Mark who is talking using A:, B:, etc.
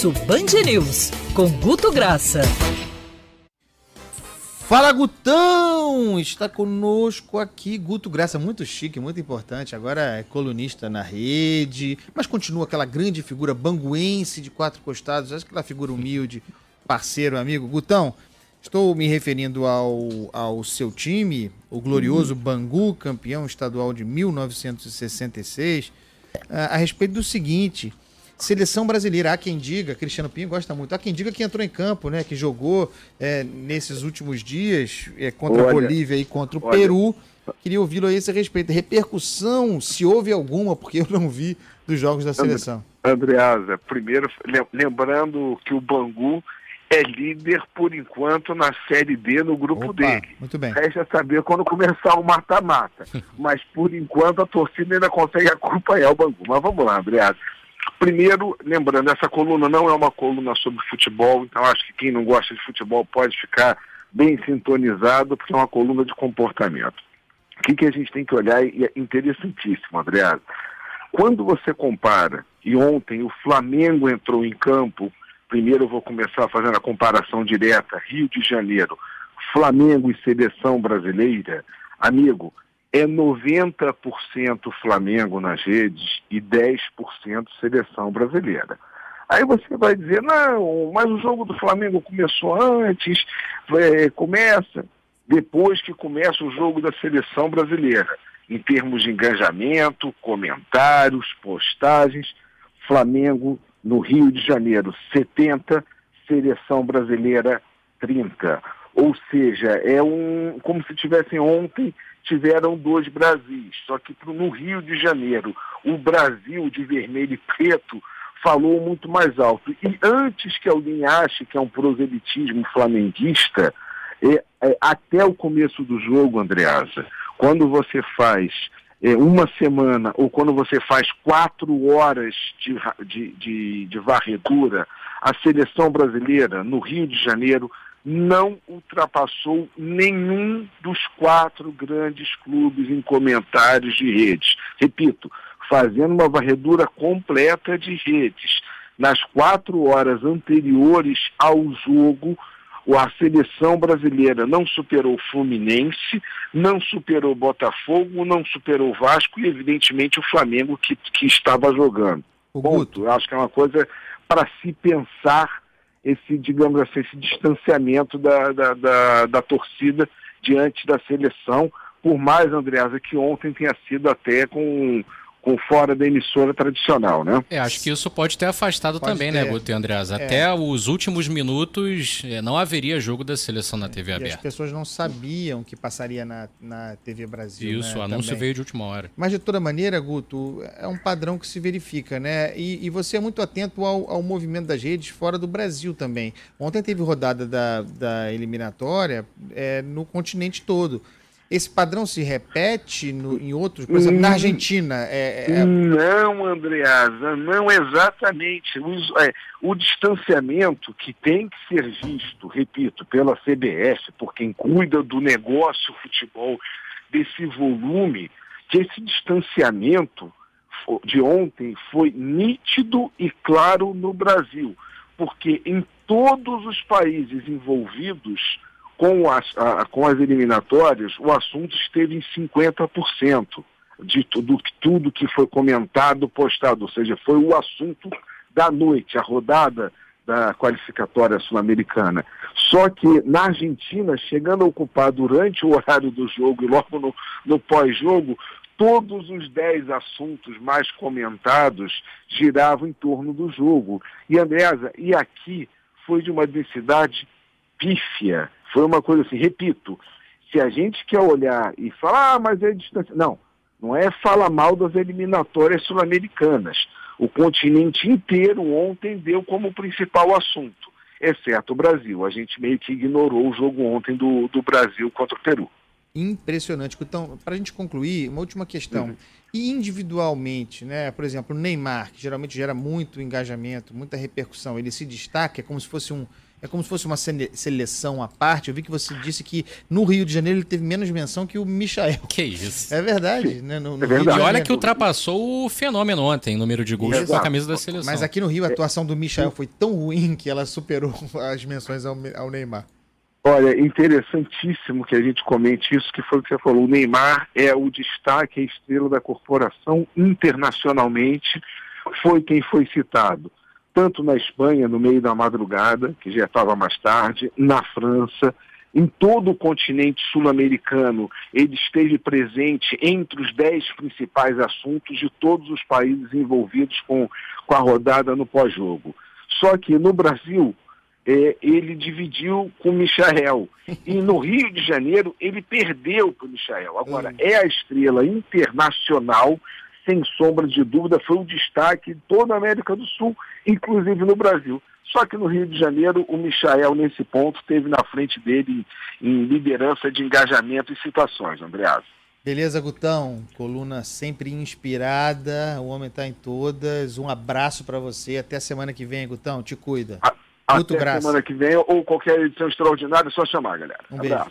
A: Almoço Band News, com Guto Graça.
B: Fala Gutão! Está conosco aqui Guto Graça, muito chique, muito importante. Agora é colunista na rede, mas continua aquela grande figura banguense de quatro costados, aquela figura humilde, parceiro, amigo. Gutão, estou me referindo ao, ao seu time, o glorioso Bangu, campeão estadual de 1966, a, a respeito do seguinte. Seleção brasileira, há quem diga, Cristiano Pinho gosta muito, há quem diga que entrou em campo, né? Que jogou é, nesses últimos dias é, contra olha, a Bolívia e contra o olha. Peru. Queria ouvi-lo a esse respeito. Repercussão, se houve alguma, porque eu não vi dos jogos da seleção.
C: Andreasa, primeiro, lembrando que o Bangu é líder por enquanto na Série D no grupo Opa, dele.
B: Muito bem.
C: Resta saber quando começar o mata-mata. Mas por enquanto a torcida ainda consegue acompanhar o Bangu. Mas vamos lá, Andreasa. Primeiro, lembrando, essa coluna não é uma coluna sobre futebol, então acho que quem não gosta de futebol pode ficar bem sintonizado, porque é uma coluna de comportamento. O que, que a gente tem que olhar, e é interessantíssimo, Adriano. Quando você compara, e ontem o Flamengo entrou em campo, primeiro eu vou começar fazendo a comparação direta, Rio de Janeiro, Flamengo e seleção brasileira, amigo, é 90% Flamengo nas redes e 10% seleção brasileira. Aí você vai dizer, não, mas o jogo do Flamengo começou antes, é, começa depois que começa o jogo da seleção brasileira. Em termos de engajamento, comentários, postagens, Flamengo no Rio de Janeiro 70, seleção brasileira 30. Ou seja, é um como se tivessem ontem tiveram dois Brasis. Só que no Rio de Janeiro, o Brasil de vermelho e preto falou muito mais alto. E antes que alguém ache que é um proselitismo flamenguista, é, é, até o começo do jogo, Andreasa, quando você faz é, uma semana ou quando você faz quatro horas de, de, de, de varredura, a seleção brasileira no Rio de Janeiro não ultrapassou nenhum dos quatro grandes clubes em comentários de redes. Repito, fazendo uma varredura completa de redes. Nas quatro horas anteriores ao jogo, a seleção brasileira não superou o Fluminense, não superou o Botafogo, não superou o Vasco e, evidentemente, o Flamengo que, que estava jogando. O Ponto. Eu acho que é uma coisa para se pensar esse, digamos assim, esse distanciamento da, da, da, da torcida diante da seleção, por mais, Andreasa, que ontem tenha sido até com com fora da emissora tradicional, né?
D: É, acho que isso pode ter afastado pode também, né, ter. né, Guto e Andreas? É. Até os últimos minutos é, não haveria jogo da seleção na TV aberta.
B: as pessoas não sabiam que passaria na, na TV Brasil.
D: Isso,
B: né,
D: o anúncio também. veio de última hora.
B: Mas de toda maneira, Guto, é um padrão que se verifica, né? E, e você é muito atento ao, ao, movimento das redes fora do Brasil também. Ontem teve rodada da, da eliminatória é, no continente todo. Esse padrão se repete no, em outros, por exemplo, na hum. Argentina? É,
C: é... Não, Andreasa, não exatamente. O, é, o distanciamento que tem que ser visto, repito, pela CBS, por quem cuida do negócio futebol, desse volume, que esse distanciamento de ontem foi nítido e claro no Brasil, porque em todos os países envolvidos com as, a, com as eliminatórias, o assunto esteve em 50% de tudo, tudo que foi comentado, postado, ou seja, foi o assunto da noite, a rodada da qualificatória sul-americana. Só que na Argentina, chegando a ocupar durante o horário do jogo e logo no, no pós-jogo, todos os dez assuntos mais comentados giravam em torno do jogo. E, Andresa, e aqui foi de uma densidade pífia. Foi uma coisa assim, repito, se a gente quer olhar e falar, ah, mas é distância. Não, não é falar mal das eliminatórias sul-americanas. O continente inteiro ontem deu como principal assunto, exceto o Brasil. A gente meio que ignorou o jogo ontem do, do Brasil contra o Peru.
B: Impressionante. Então, para a gente concluir, uma última questão. Uhum. E individualmente, né? Por exemplo, o Neymar, que geralmente gera muito engajamento, muita repercussão, ele se destaca, é como se fosse um. É como se fosse uma seleção à parte. Eu vi que você disse que no Rio de Janeiro ele teve menos menção que o Michael.
D: Que isso.
B: É verdade, né? No,
D: no é verdade. E olha que ultrapassou o fenômeno ontem, número de gols com a camisa da seleção.
B: Mas aqui no Rio a atuação do Michael foi tão ruim que ela superou as menções ao, ao Neymar.
C: Olha, interessantíssimo que a gente comente isso, que foi o que você falou. O Neymar é o destaque, a estrela da corporação internacionalmente, foi quem foi citado, tanto na Espanha, no meio da madrugada, que já estava mais tarde, na França, em todo o continente sul-americano, ele esteve presente entre os dez principais assuntos de todos os países envolvidos com, com a rodada no pós-jogo. Só que no Brasil, é, ele dividiu com o Michael. E no Rio de Janeiro, ele perdeu para o Michael. Agora, hum. é a estrela internacional, sem sombra de dúvida, foi um destaque de toda a América do Sul, inclusive no Brasil. Só que no Rio de Janeiro, o Michael, nesse ponto, esteve na frente dele em liderança de engajamento e situações, Andreas.
B: Beleza, Gutão? Coluna sempre inspirada, o homem está em todas. Um abraço para você. Até a semana que vem, Gutão. Te cuida.
C: A... Muito Até graça. semana que vem ou qualquer edição extraordinária, é só chamar, galera.
B: Um Abraço. beijo.